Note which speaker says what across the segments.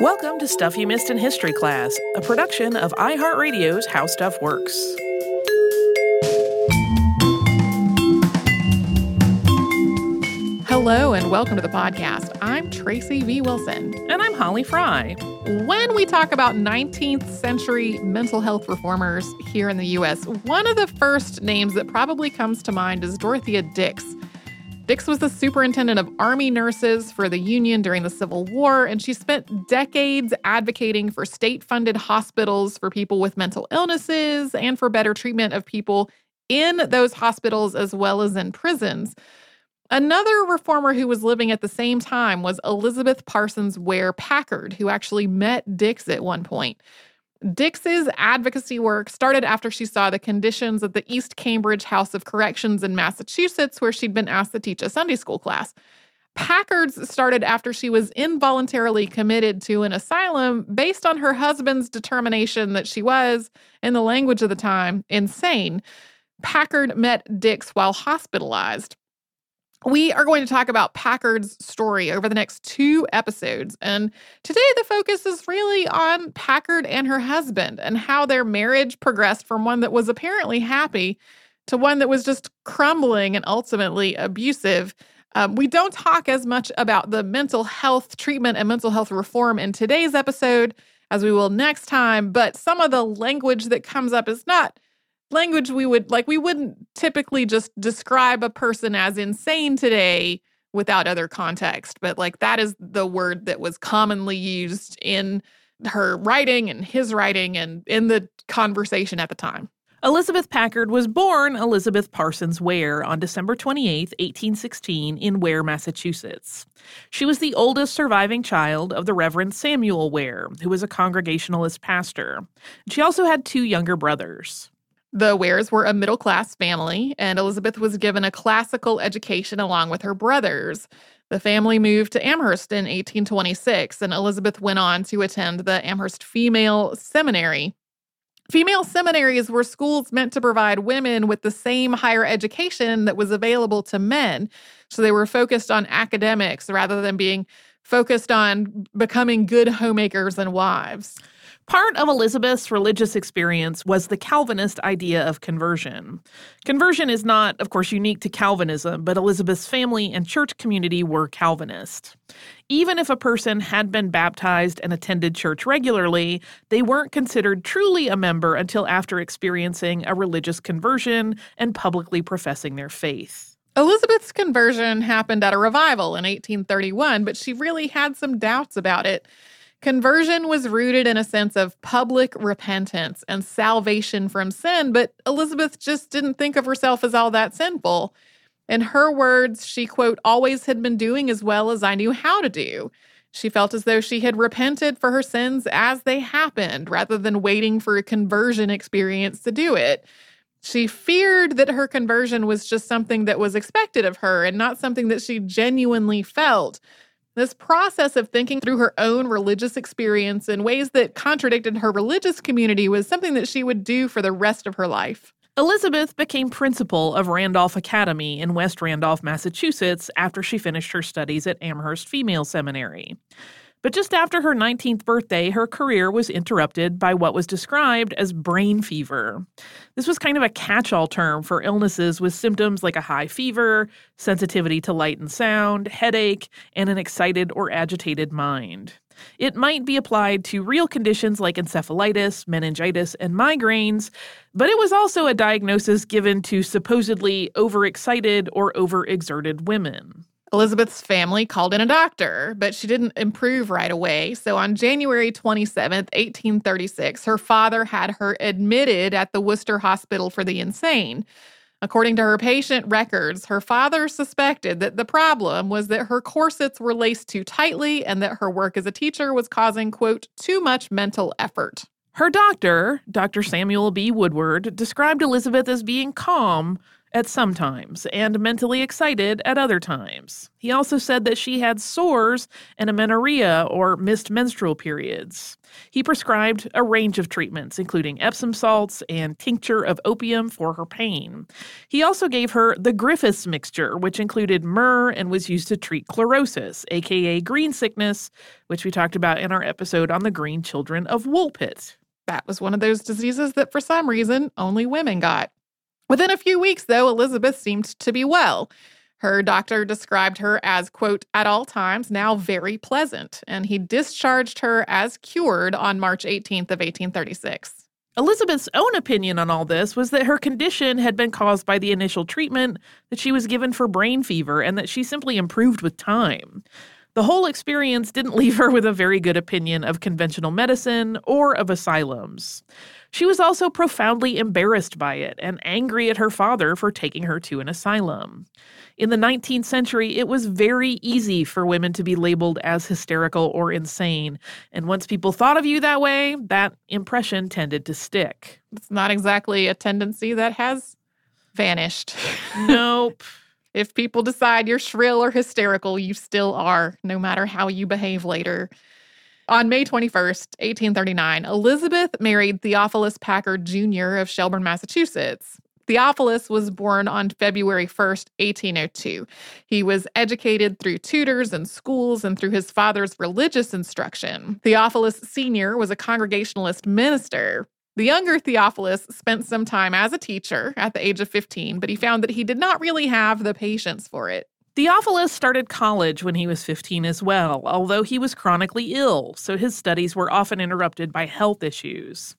Speaker 1: Welcome to Stuff You Missed in History Class, a production of iHeartRadio's How Stuff Works.
Speaker 2: Hello and welcome to the podcast. I'm Tracy V. Wilson.
Speaker 1: And I'm Holly Fry.
Speaker 2: When we talk about 19th century mental health reformers here in the U.S., one of the first names that probably comes to mind is Dorothea Dix. Dix was the superintendent of Army nurses for the Union during the Civil War, and she spent decades advocating for state funded hospitals for people with mental illnesses and for better treatment of people in those hospitals as well as in prisons. Another reformer who was living at the same time was Elizabeth Parsons Ware Packard, who actually met Dix at one point. Dix's advocacy work started after she saw the conditions at the East Cambridge House of Corrections in Massachusetts, where she'd been asked to teach a Sunday school class. Packard's started after she was involuntarily committed to an asylum based on her husband's determination that she was, in the language of the time, insane. Packard met Dix while hospitalized. We are going to talk about Packard's story over the next two episodes. And today, the focus is really on Packard and her husband and how their marriage progressed from one that was apparently happy to one that was just crumbling and ultimately abusive. Um, we don't talk as much about the mental health treatment and mental health reform in today's episode as we will next time, but some of the language that comes up is not language we would like we wouldn't typically just describe a person as insane today without other context but like that is the word that was commonly used in her writing and his writing and in the conversation at the time
Speaker 1: Elizabeth Packard was born Elizabeth Parsons Ware on December 28, 1816, in Ware, Massachusetts. She was the oldest surviving child of the Reverend Samuel Ware, who was a Congregationalist pastor. She also had two younger brothers.
Speaker 2: The Wares were a middle class family, and Elizabeth was given a classical education along with her brothers. The family moved to Amherst in 1826, and Elizabeth went on to attend the Amherst Female Seminary. Female seminaries were schools meant to provide women with the same higher education that was available to men. So they were focused on academics rather than being focused on becoming good homemakers and wives.
Speaker 1: Part of Elizabeth's religious experience was the Calvinist idea of conversion. Conversion is not, of course, unique to Calvinism, but Elizabeth's family and church community were Calvinist. Even if a person had been baptized and attended church regularly, they weren't considered truly a member until after experiencing a religious conversion and publicly professing their faith.
Speaker 2: Elizabeth's conversion happened at a revival in 1831, but she really had some doubts about it. Conversion was rooted in a sense of public repentance and salvation from sin, but Elizabeth just didn't think of herself as all that sinful. In her words, she, quote, always had been doing as well as I knew how to do. She felt as though she had repented for her sins as they happened rather than waiting for a conversion experience to do it. She feared that her conversion was just something that was expected of her and not something that she genuinely felt. This process of thinking through her own religious experience in ways that contradicted her religious community was something that she would do for the rest of her life.
Speaker 1: Elizabeth became principal of Randolph Academy in West Randolph, Massachusetts, after she finished her studies at Amherst Female Seminary. But just after her 19th birthday, her career was interrupted by what was described as brain fever. This was kind of a catch all term for illnesses with symptoms like a high fever, sensitivity to light and sound, headache, and an excited or agitated mind. It might be applied to real conditions like encephalitis, meningitis, and migraines, but it was also a diagnosis given to supposedly overexcited or overexerted women.
Speaker 2: Elizabeth's family called in a doctor, but she didn't improve right away. So on January 27th, 1836, her father had her admitted at the Worcester Hospital for the Insane. According to her patient records, her father suspected that the problem was that her corsets were laced too tightly and that her work as a teacher was causing, quote, too much mental effort.
Speaker 1: Her doctor, Dr. Samuel B. Woodward, described Elizabeth as being calm at some times and mentally excited at other times. He also said that she had sores and amenorrhea or missed menstrual periods. He prescribed a range of treatments, including Epsom salts and tincture of opium for her pain. He also gave her the Griffiths mixture, which included myrrh and was used to treat chlorosis, aka green sickness, which we talked about in our episode on the green children of Woolpit.
Speaker 2: That was one of those diseases that for some reason only women got. Within a few weeks, though, Elizabeth seemed to be well. Her doctor described her as, quote, at all times now very pleasant, and he discharged her as cured on March 18th of 1836.
Speaker 1: Elizabeth's own opinion on all this was that her condition had been caused by the initial treatment that she was given for brain fever and that she simply improved with time. The whole experience didn't leave her with a very good opinion of conventional medicine or of asylums. She was also profoundly embarrassed by it and angry at her father for taking her to an asylum. In the 19th century, it was very easy for women to be labeled as hysterical or insane. And once people thought of you that way, that impression tended to stick.
Speaker 2: It's not exactly a tendency that has vanished.
Speaker 1: nope.
Speaker 2: If people decide you're shrill or hysterical, you still are, no matter how you behave later. On May 21st, 1839, Elizabeth married Theophilus Packard Jr. of Shelburne, Massachusetts. Theophilus was born on February 1st, 1802. He was educated through tutors and schools and through his father's religious instruction. Theophilus Sr. was a Congregationalist minister. The younger Theophilus spent some time as a teacher at the age of 15, but he found that he did not really have the patience for it.
Speaker 1: Theophilus started college when he was 15 as well, although he was chronically ill, so his studies were often interrupted by health issues.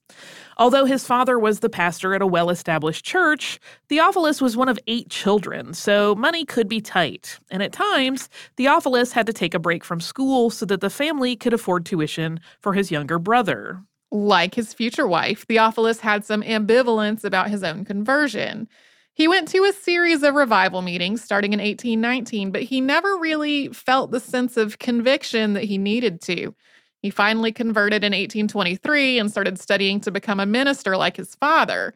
Speaker 1: Although his father was the pastor at a well established church, Theophilus was one of eight children, so money could be tight. And at times, Theophilus had to take a break from school so that the family could afford tuition for his younger brother.
Speaker 2: Like his future wife, Theophilus had some ambivalence about his own conversion. He went to a series of revival meetings starting in 1819, but he never really felt the sense of conviction that he needed to. He finally converted in 1823 and started studying to become a minister like his father.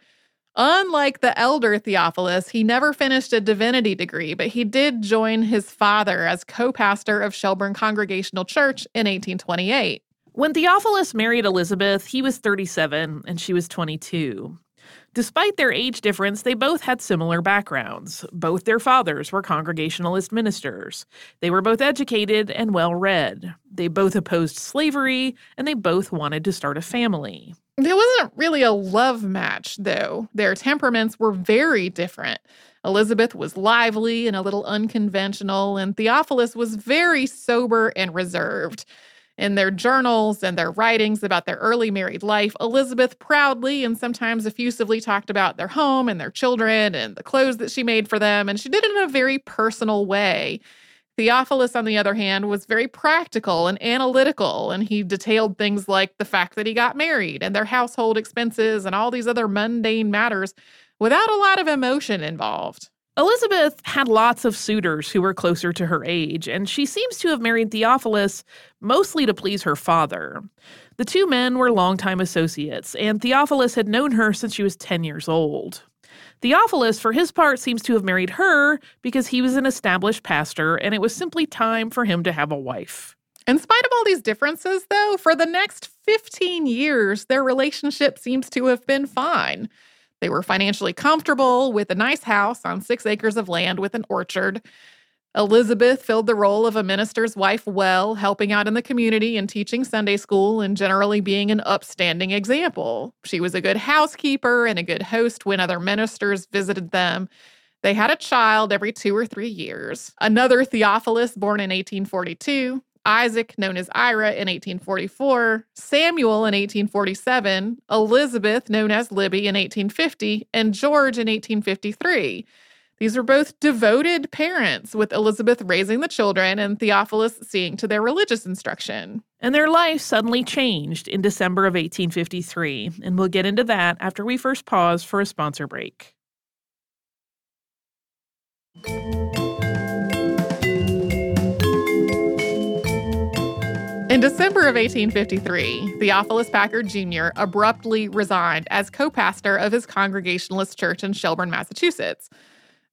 Speaker 2: Unlike the elder Theophilus, he never finished a divinity degree, but he did join his father as co pastor of Shelburne Congregational Church in 1828.
Speaker 1: When Theophilus married Elizabeth, he was 37 and she was 22. Despite their age difference, they both had similar backgrounds. Both their fathers were Congregationalist ministers. They were both educated and well read. They both opposed slavery, and they both wanted to start a family.
Speaker 2: It wasn't really a love match, though. Their temperaments were very different. Elizabeth was lively and a little unconventional, and Theophilus was very sober and reserved. In their journals and their writings about their early married life, Elizabeth proudly and sometimes effusively talked about their home and their children and the clothes that she made for them, and she did it in a very personal way. Theophilus, on the other hand, was very practical and analytical, and he detailed things like the fact that he got married and their household expenses and all these other mundane matters without a lot of emotion involved.
Speaker 1: Elizabeth had lots of suitors who were closer to her age, and she seems to have married Theophilus mostly to please her father. The two men were longtime associates, and Theophilus had known her since she was 10 years old. Theophilus, for his part, seems to have married her because he was an established pastor, and it was simply time for him to have a wife.
Speaker 2: In spite of all these differences, though, for the next 15 years, their relationship seems to have been fine. They were financially comfortable with a nice house on six acres of land with an orchard. Elizabeth filled the role of a minister's wife well, helping out in the community and teaching Sunday school and generally being an upstanding example. She was a good housekeeper and a good host when other ministers visited them. They had a child every two or three years. Another Theophilus, born in 1842, Isaac, known as Ira, in 1844, Samuel in 1847, Elizabeth, known as Libby, in 1850, and George in 1853. These were both devoted parents, with Elizabeth raising the children and Theophilus seeing to their religious instruction.
Speaker 1: And their life suddenly changed in December of 1853, and we'll get into that after we first pause for a sponsor break.
Speaker 2: December of 1853, Theophilus Packard Jr. abruptly resigned as co pastor of his Congregationalist church in Shelburne, Massachusetts.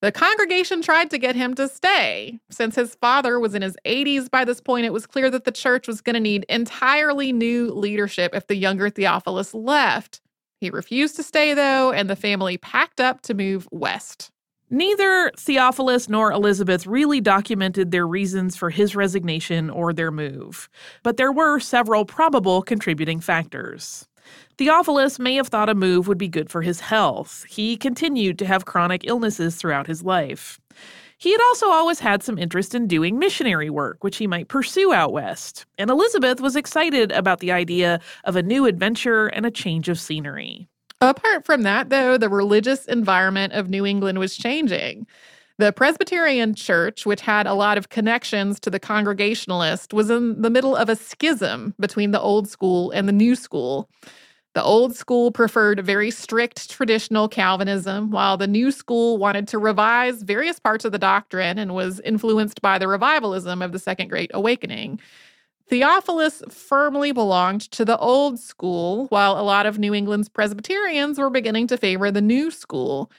Speaker 2: The congregation tried to get him to stay. Since his father was in his 80s by this point, it was clear that the church was going to need entirely new leadership if the younger Theophilus left. He refused to stay, though, and the family packed up to move west.
Speaker 1: Neither Theophilus nor Elizabeth really documented their reasons for his resignation or their move, but there were several probable contributing factors. Theophilus may have thought a move would be good for his health. He continued to have chronic illnesses throughout his life. He had also always had some interest in doing missionary work, which he might pursue out west. And Elizabeth was excited about the idea of a new adventure and a change of scenery.
Speaker 2: Apart from that, though, the religious environment of New England was changing. The Presbyterian Church, which had a lot of connections to the Congregationalist, was in the middle of a schism between the old school and the new school. The old school preferred very strict traditional Calvinism, while the new school wanted to revise various parts of the doctrine and was influenced by the revivalism of the Second Great Awakening. Theophilus firmly belonged to the old school, while a lot of New England's Presbyterians were beginning to favor the new school.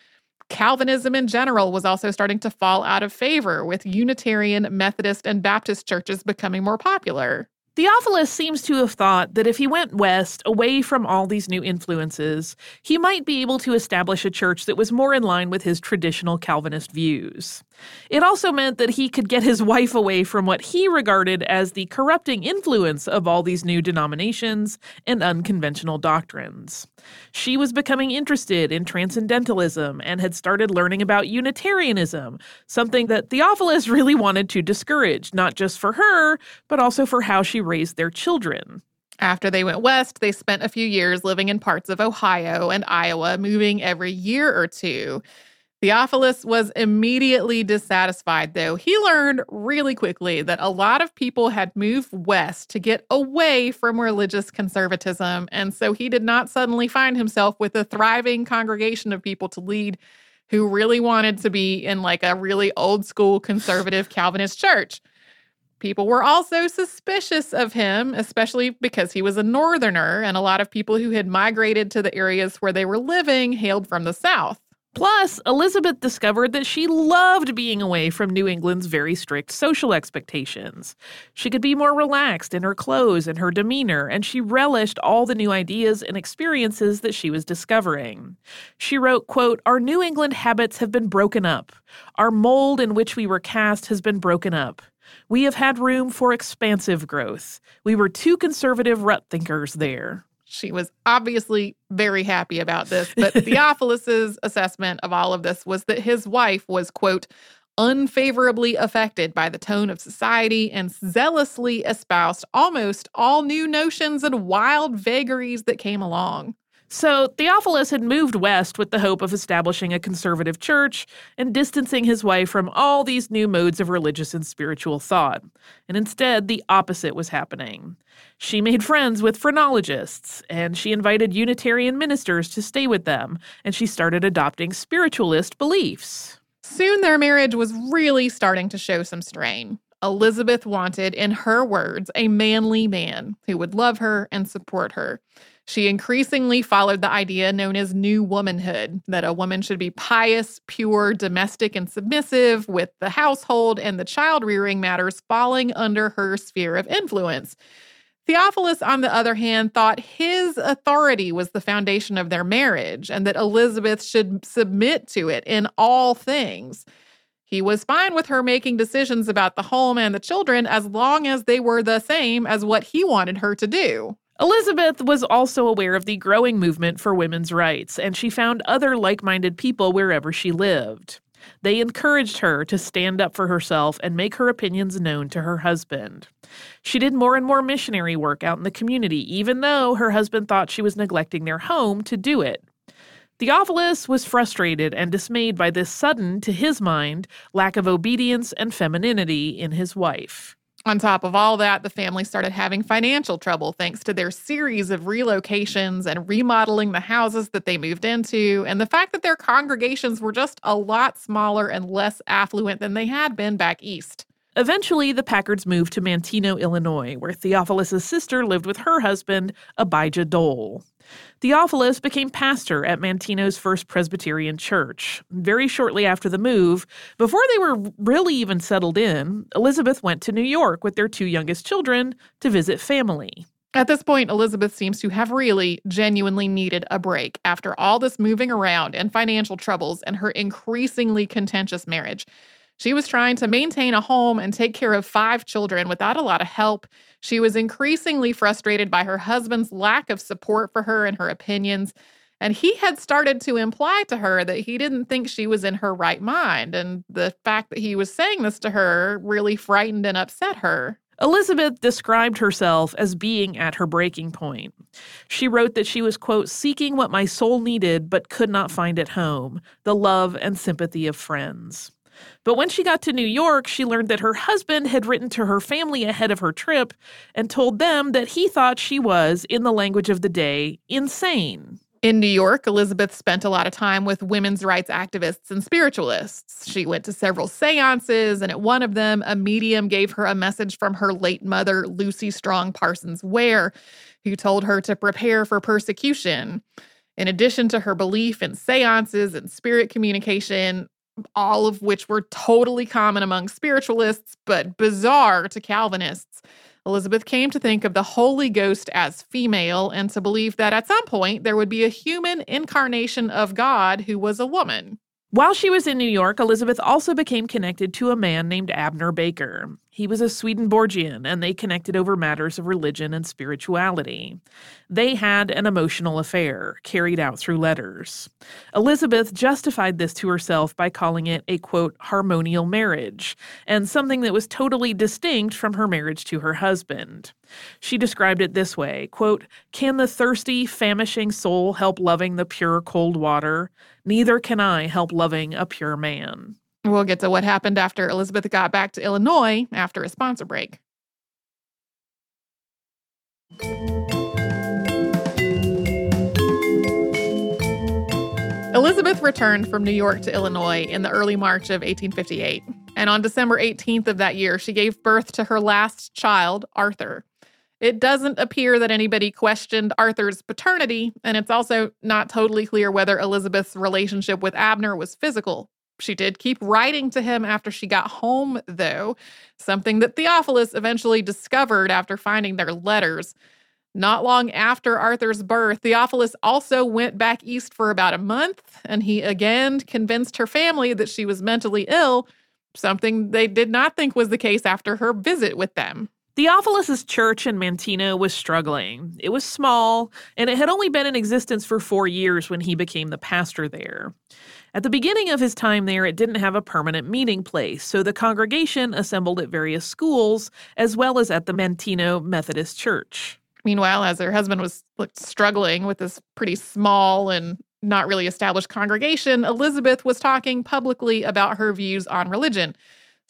Speaker 2: Calvinism in general was also starting to fall out of favor, with Unitarian, Methodist, and Baptist churches becoming more popular.
Speaker 1: Theophilus seems to have thought that if he went west, away from all these new influences, he might be able to establish a church that was more in line with his traditional Calvinist views. It also meant that he could get his wife away from what he regarded as the corrupting influence of all these new denominations and unconventional doctrines. She was becoming interested in transcendentalism and had started learning about Unitarianism, something that Theophilus really wanted to discourage, not just for her, but also for how she raised their children.
Speaker 2: After they went west, they spent a few years living in parts of Ohio and Iowa, moving every year or two. Theophilus was immediately dissatisfied, though. He learned really quickly that a lot of people had moved west to get away from religious conservatism, and so he did not suddenly find himself with a thriving congregation of people to lead who really wanted to be in like a really old school conservative Calvinist church. People were also suspicious of him, especially because he was a northerner, and a lot of people who had migrated to the areas where they were living hailed from the south.
Speaker 1: Plus, Elizabeth discovered that she loved being away from New England's very strict social expectations. She could be more relaxed in her clothes and her demeanor, and she relished all the new ideas and experiences that she was discovering. She wrote, quote, Our New England habits have been broken up. Our mold in which we were cast has been broken up. We have had room for expansive growth. We were too conservative rut thinkers there.
Speaker 2: She was obviously very happy about this, but Theophilus's assessment of all of this was that his wife was, quote, unfavorably affected by the tone of society and zealously espoused almost all new notions and wild vagaries that came along.
Speaker 1: So, Theophilus had moved west with the hope of establishing a conservative church and distancing his wife from all these new modes of religious and spiritual thought. And instead, the opposite was happening. She made friends with phrenologists, and she invited Unitarian ministers to stay with them, and she started adopting spiritualist beliefs.
Speaker 2: Soon their marriage was really starting to show some strain. Elizabeth wanted, in her words, a manly man who would love her and support her. She increasingly followed the idea known as new womanhood that a woman should be pious, pure, domestic, and submissive, with the household and the child rearing matters falling under her sphere of influence. Theophilus, on the other hand, thought his authority was the foundation of their marriage and that Elizabeth should submit to it in all things. He was fine with her making decisions about the home and the children as long as they were the same as what he wanted her to do.
Speaker 1: Elizabeth was also aware of the growing movement for women's rights, and she found other like minded people wherever she lived. They encouraged her to stand up for herself and make her opinions known to her husband. She did more and more missionary work out in the community, even though her husband thought she was neglecting their home to do it. Theophilus was frustrated and dismayed by this sudden, to his mind, lack of obedience and femininity in his wife.
Speaker 2: On top of all that, the family started having financial trouble thanks to their series of relocations and remodeling the houses that they moved into, and the fact that their congregations were just a lot smaller and less affluent than they had been back east.
Speaker 1: Eventually, the Packards moved to Manteno, Illinois, where Theophilus' sister lived with her husband, Abijah Dole. Theophilus became pastor at Manteno's First Presbyterian Church. Very shortly after the move, before they were really even settled in, Elizabeth went to New York with their two youngest children to visit family.
Speaker 2: At this point, Elizabeth seems to have really genuinely needed a break after all this moving around and financial troubles and her increasingly contentious marriage. She was trying to maintain a home and take care of five children without a lot of help. She was increasingly frustrated by her husband's lack of support for her and her opinions. And he had started to imply to her that he didn't think she was in her right mind. And the fact that he was saying this to her really frightened and upset her.
Speaker 1: Elizabeth described herself as being at her breaking point. She wrote that she was, quote, seeking what my soul needed but could not find at home the love and sympathy of friends. But when she got to New York, she learned that her husband had written to her family ahead of her trip and told them that he thought she was, in the language of the day, insane.
Speaker 2: In New York, Elizabeth spent a lot of time with women's rights activists and spiritualists. She went to several seances, and at one of them, a medium gave her a message from her late mother, Lucy Strong Parsons Ware, who told her to prepare for persecution. In addition to her belief in seances and spirit communication, all of which were totally common among spiritualists, but bizarre to Calvinists. Elizabeth came to think of the Holy Ghost as female and to believe that at some point there would be a human incarnation of God who was a woman.
Speaker 1: While she was in New York, Elizabeth also became connected to a man named Abner Baker. He was a Swedenborgian, and they connected over matters of religion and spirituality. They had an emotional affair, carried out through letters. Elizabeth justified this to herself by calling it a quote, harmonial marriage, and something that was totally distinct from her marriage to her husband. She described it this way quote, Can the thirsty, famishing soul help loving the pure, cold water? Neither can I help loving a pure man.
Speaker 2: We'll get to what happened after Elizabeth got back to Illinois after a sponsor break. Elizabeth returned from New York to Illinois in the early March of 1858. And on December 18th of that year, she gave birth to her last child, Arthur. It doesn't appear that anybody questioned Arthur's paternity, and it's also not totally clear whether Elizabeth's relationship with Abner was physical she did keep writing to him after she got home, though, something that Theophilus eventually discovered after finding their letters. Not long after Arthur's birth, Theophilus also went back east for about a month, and he again convinced her family that she was mentally ill, something they did not think was the case after her visit with them.
Speaker 1: Theophilus's church in Manteno was struggling. It was small, and it had only been in existence for four years when he became the pastor there. At the beginning of his time there, it didn't have a permanent meeting place, so the congregation assembled at various schools as well as at the Manteno Methodist Church.
Speaker 2: Meanwhile, as her husband was struggling with this pretty small and not really established congregation, Elizabeth was talking publicly about her views on religion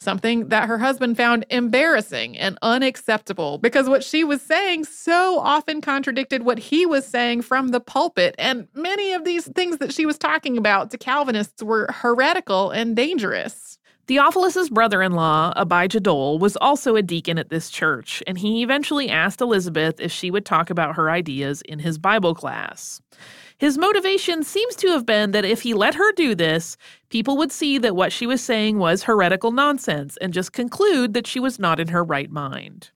Speaker 2: something that her husband found embarrassing and unacceptable because what she was saying so often contradicted what he was saying from the pulpit. And many of these things that she was talking about to Calvinists were heretical and dangerous.
Speaker 1: Theophilus's brother-in-law, Abijah Dole, was also a deacon at this church, and he eventually asked Elizabeth if she would talk about her ideas in his Bible class. His motivation seems to have been that if he let her do this, people would see that what she was saying was heretical nonsense and just conclude that she was not in her right mind.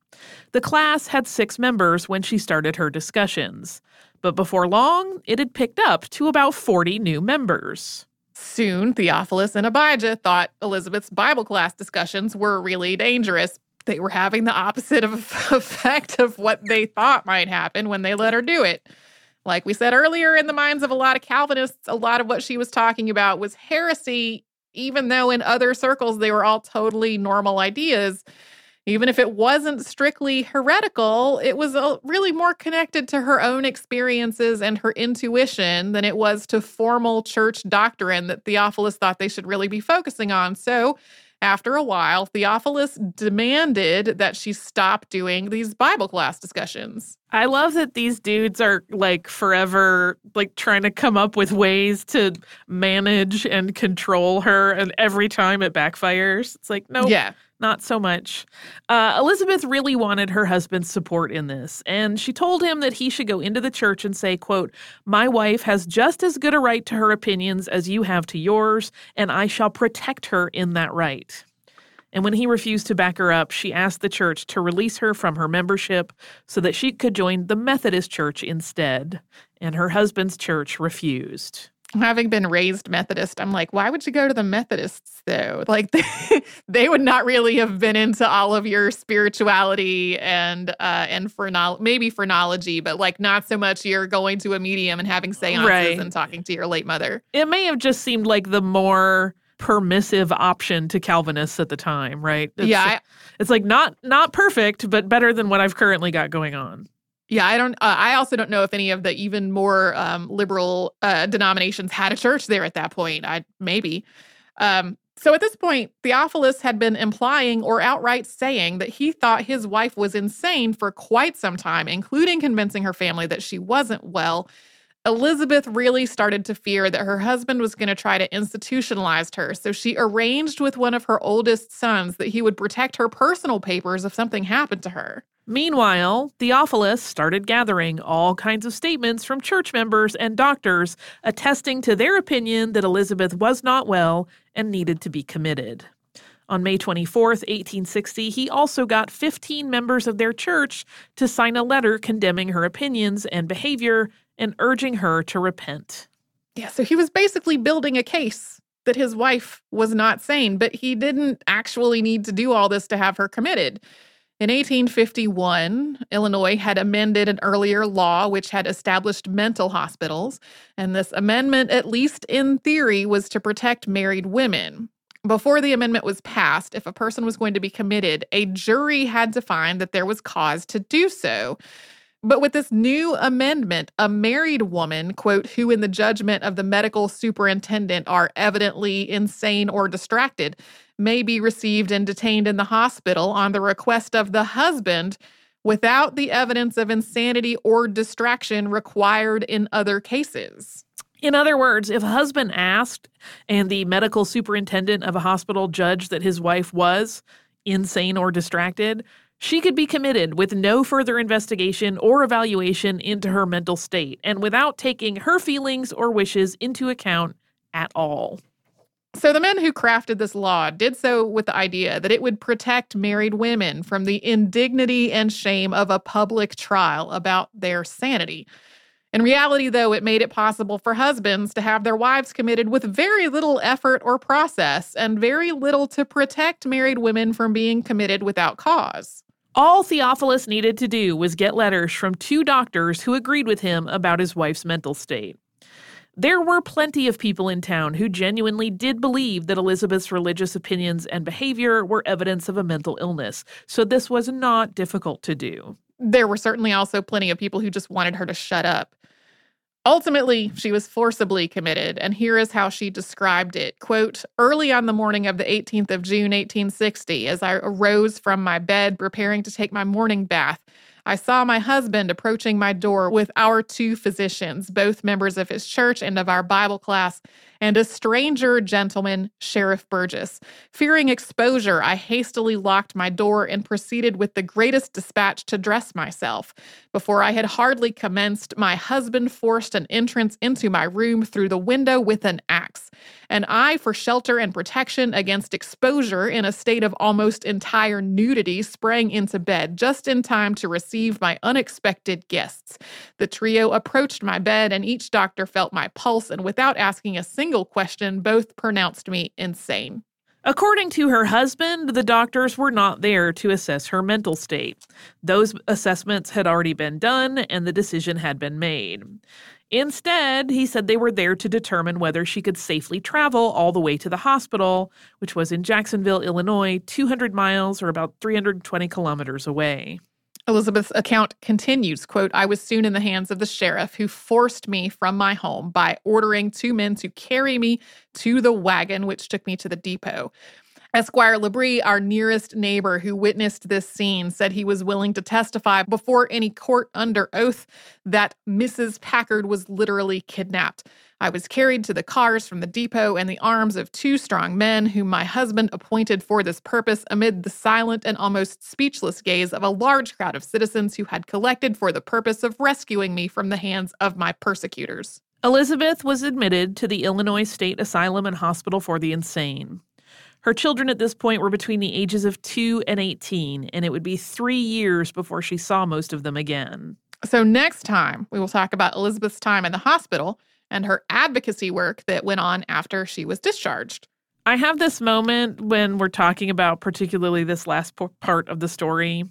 Speaker 1: The class had six members when she started her discussions, but before long, it had picked up to about 40 new members.
Speaker 2: Soon, Theophilus and Abijah thought Elizabeth's Bible class discussions were really dangerous. They were having the opposite of effect of what they thought might happen when they let her do it. Like we said earlier, in the minds of a lot of Calvinists, a lot of what she was talking about was heresy, even though in other circles they were all totally normal ideas. Even if it wasn't strictly heretical, it was really more connected to her own experiences and her intuition than it was to formal church doctrine that Theophilus thought they should really be focusing on. So, after a while, Theophilus demanded that she stop doing these Bible class discussions.
Speaker 1: I love that these dudes are like forever like trying to come up with ways to manage and control her and every time it backfires. It's like, no,
Speaker 2: yeah.
Speaker 1: Not so much. Uh, Elizabeth really wanted her husband's support in this, and she told him that he should go into the church and say, quote, My wife has just as good a right to her opinions as you have to yours, and I shall protect her in that right. And when he refused to back her up, she asked the church to release her from her membership so that she could join the Methodist Church instead. And her husband's church refused
Speaker 2: having been raised Methodist, I'm like, why would you go to the Methodists though? Like they, they would not really have been into all of your spirituality and uh and for maybe phrenology, but like not so much you're going to a medium and having seances right. and talking to your late mother.
Speaker 1: It may have just seemed like the more permissive option to Calvinists at the time, right?
Speaker 2: It's, yeah, I,
Speaker 1: it's like not not perfect, but better than what I've currently got going on.
Speaker 2: Yeah, I don't. Uh, I also don't know if any of the even more um, liberal uh, denominations had a church there at that point. I maybe. Um, so at this point, Theophilus had been implying or outright saying that he thought his wife was insane for quite some time, including convincing her family that she wasn't well. Elizabeth really started to fear that her husband was going to try to institutionalize her, so she arranged with one of her oldest sons that he would protect her personal papers if something happened to her.
Speaker 1: Meanwhile, Theophilus started gathering all kinds of statements from church members and doctors attesting to their opinion that Elizabeth was not well and needed to be committed. On May 24, 1860, he also got 15 members of their church to sign a letter condemning her opinions and behavior and urging her to repent.
Speaker 2: Yeah, so he was basically building a case that his wife was not sane, but he didn't actually need to do all this to have her committed. In 1851, Illinois had amended an earlier law which had established mental hospitals, and this amendment, at least in theory, was to protect married women. Before the amendment was passed, if a person was going to be committed, a jury had to find that there was cause to do so. But with this new amendment, a married woman, quote, who in the judgment of the medical superintendent are evidently insane or distracted, may be received and detained in the hospital on the request of the husband without the evidence of insanity or distraction required in other cases.
Speaker 1: In other words, if a husband asked and the medical superintendent of a hospital judged that his wife was insane or distracted, she could be committed with no further investigation or evaluation into her mental state and without taking her feelings or wishes into account at all.
Speaker 2: So, the men who crafted this law did so with the idea that it would protect married women from the indignity and shame of a public trial about their sanity. In reality, though, it made it possible for husbands to have their wives committed with very little effort or process and very little to protect married women from being committed without cause.
Speaker 1: All Theophilus needed to do was get letters from two doctors who agreed with him about his wife's mental state. There were plenty of people in town who genuinely did believe that Elizabeth's religious opinions and behavior were evidence of a mental illness, so this was not difficult to do.
Speaker 2: There were certainly also plenty of people who just wanted her to shut up. Ultimately, she was forcibly committed, and here is how she described it. Quote, early on the morning of the 18th of June, 1860, as I arose from my bed preparing to take my morning bath, I saw my husband approaching my door with our two physicians, both members of his church and of our Bible class, and a stranger gentleman, Sheriff Burgess. Fearing exposure, I hastily locked my door and proceeded with the greatest dispatch to dress myself. Before I had hardly commenced, my husband forced an entrance into my room through the window with an axe, and I, for shelter and protection against exposure in a state of almost entire nudity, sprang into bed just in time to receive my unexpected guests. The trio approached my bed, and each doctor felt my pulse, and without asking a single single question, both pronounced me insane.
Speaker 1: According to her husband, the doctors were not there to assess her mental state. Those assessments had already been done and the decision had been made. Instead, he said they were there to determine whether she could safely travel all the way to the hospital, which was in Jacksonville, Illinois, 200 miles or about 320 kilometers away.
Speaker 2: Elizabeth's account continues, quote, I was soon in the hands of the sheriff who forced me from my home by ordering two men to carry me to the wagon which took me to the depot. Esquire Labrie, our nearest neighbor who witnessed this scene, said he was willing to testify before any court under oath that Mrs. Packard was literally kidnapped. I was carried to the cars from the depot in the arms of two strong men whom my husband appointed for this purpose amid the silent and almost speechless gaze of a large crowd of citizens who had collected for the purpose of rescuing me from the hands of my persecutors.
Speaker 1: Elizabeth was admitted to the Illinois State Asylum and Hospital for the Insane. Her children at this point were between the ages of 2 and 18, and it would be three years before she saw most of them again.
Speaker 2: So, next time, we will talk about Elizabeth's time in the hospital and her advocacy work that went on after she was discharged.
Speaker 1: I have this moment when we're talking about, particularly this last part of the story,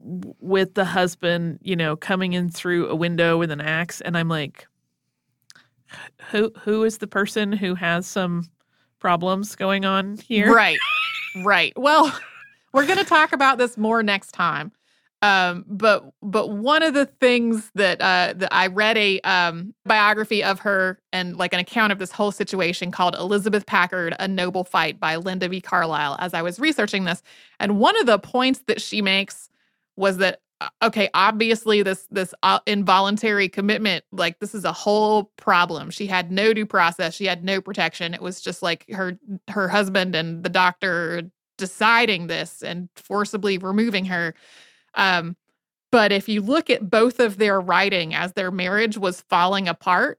Speaker 1: with the husband, you know, coming in through a window with an axe, and I'm like, who who is the person who has some problems going on here.
Speaker 2: Right. right. Well, we're going to talk about this more next time. Um, but but one of the things that uh, that I read a um, biography of her and like an account of this whole situation called Elizabeth Packard: A Noble Fight by Linda V. Carlisle. As I was researching this, and one of the points that she makes was that okay obviously this this uh, involuntary commitment like this is a whole problem. She had no due process she had no protection. It was just like her her husband and the doctor deciding this and forcibly removing her. Um but if you look at both of their writing as their marriage was falling apart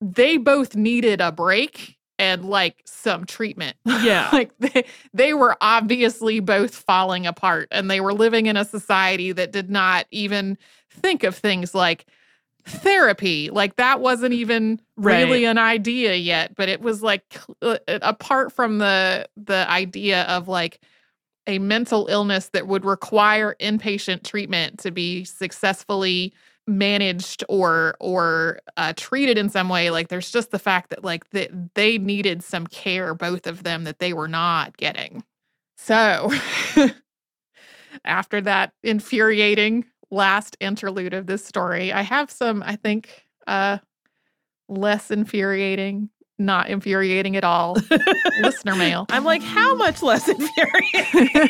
Speaker 2: they both needed a break and like some treatment.
Speaker 1: Yeah.
Speaker 2: like they, they were obviously both falling apart and they were living in a society that did not even think of things like therapy. Like that wasn't even really an idea yet, but it was like uh, apart from the the idea of like a mental illness that would require inpatient treatment to be successfully managed or or uh, treated in some way like there's just the fact that like that they needed some care both of them that they were not getting so after that infuriating last interlude of this story i have some i think uh less infuriating not infuriating at all listener mail
Speaker 1: I'm like, how much less infuriating?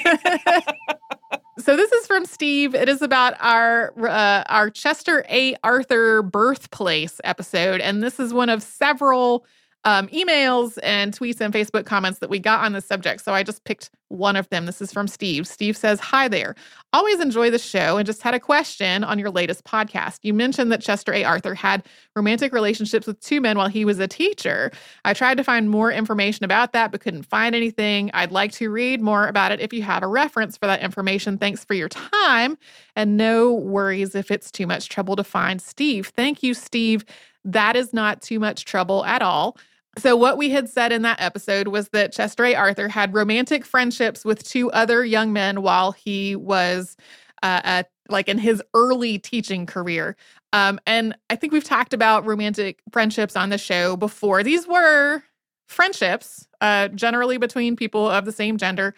Speaker 2: So this is from Steve. It is about our uh, our Chester A. Arthur birthplace episode, and this is one of several um, emails and tweets and Facebook comments that we got on this subject. So I just picked one of them. This is from Steve. Steve says, "Hi there. Always enjoy the show, and just had a question on your latest podcast. You mentioned that Chester A. Arthur had romantic relationships with two men while he was a teacher. I tried to find more information about that, but couldn't find anything. I'd like to read more about it if you have a reference for that information. Thanks for your time. And no worries if it's too much trouble to find. Steve, thank you, Steve. That is not too much trouble at all. So, what we had said in that episode was that Chester A. Arthur had romantic friendships with two other young men while he was uh, at, like in his early teaching career. Um, and I think we've talked about romantic friendships on the show before. These were friendships, uh, generally between people of the same gender,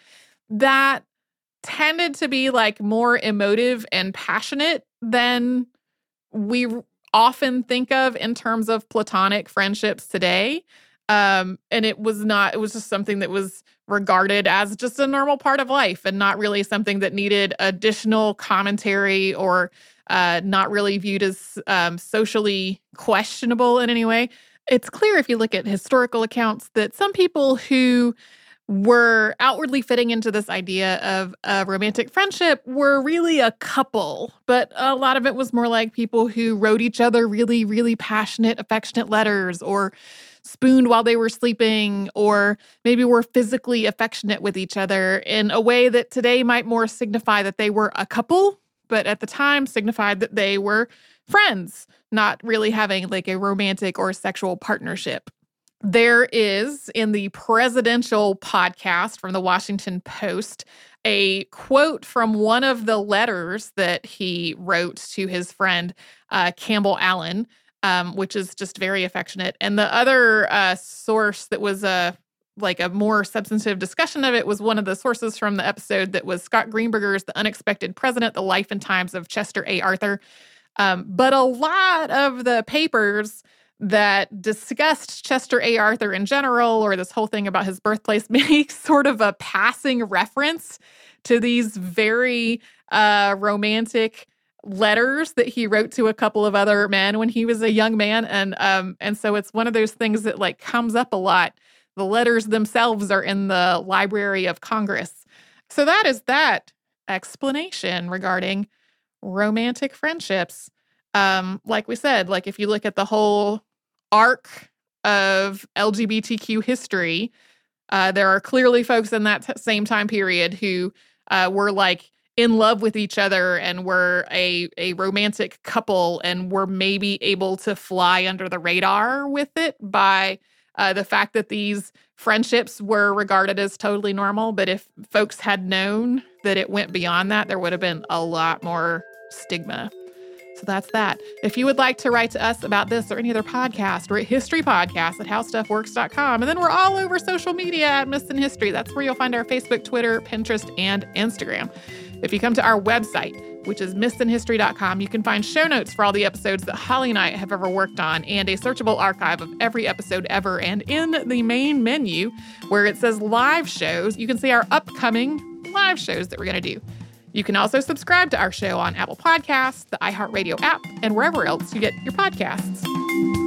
Speaker 2: that tended to be like more emotive and passionate than we often think of in terms of platonic friendships today. Um, and it was not, it was just something that was regarded as just a normal part of life and not really something that needed additional commentary or uh, not really viewed as um, socially questionable in any way. It's clear if you look at historical accounts that some people who were outwardly fitting into this idea of a romantic friendship were really a couple, but a lot of it was more like people who wrote each other really, really passionate, affectionate letters or spooned while they were sleeping, or maybe were physically affectionate with each other in a way that today might more signify that they were a couple, but at the time signified that they were friends, not really having like a romantic or sexual partnership. There is in the presidential podcast from the Washington Post a quote from one of the letters that he wrote to his friend uh, Campbell Allen, um, which is just very affectionate. And the other uh, source that was a like a more substantive discussion of it was one of the sources from the episode that was Scott Greenberger's The Unexpected President, The Life and Times of Chester A. Arthur. Um, but a lot of the papers that discussed Chester A. Arthur in general, or this whole thing about his birthplace, makes sort of a passing reference to these very uh, romantic letters that he wrote to a couple of other men when he was a young man. And um and so it's one of those things that like comes up a lot. The letters themselves are in the library of congress. So that is that explanation regarding romantic friendships. Um like we said like if you look at the whole arc of lgbtq history uh, there are clearly folks in that t- same time period who uh, were like in love with each other and were a a romantic couple and were maybe able to fly under the radar with it by uh, the fact that these friendships were regarded as totally normal. But if folks had known that it went beyond that, there would have been a lot more stigma. So that's that. If you would like to write to us about this or any other podcast, we're at historypodcast at howstuffworks.com. And then we're all over social media at Missed in History. That's where you'll find our Facebook, Twitter, Pinterest, and Instagram. If you come to our website, which is missedinhistory.com, you can find show notes for all the episodes that Holly and I have ever worked on and a searchable archive of every episode ever. And in the main menu, where it says live shows, you can see our upcoming live shows that we're going to do. You can also subscribe to our show on Apple Podcasts, the iHeartRadio app, and wherever else you get your podcasts.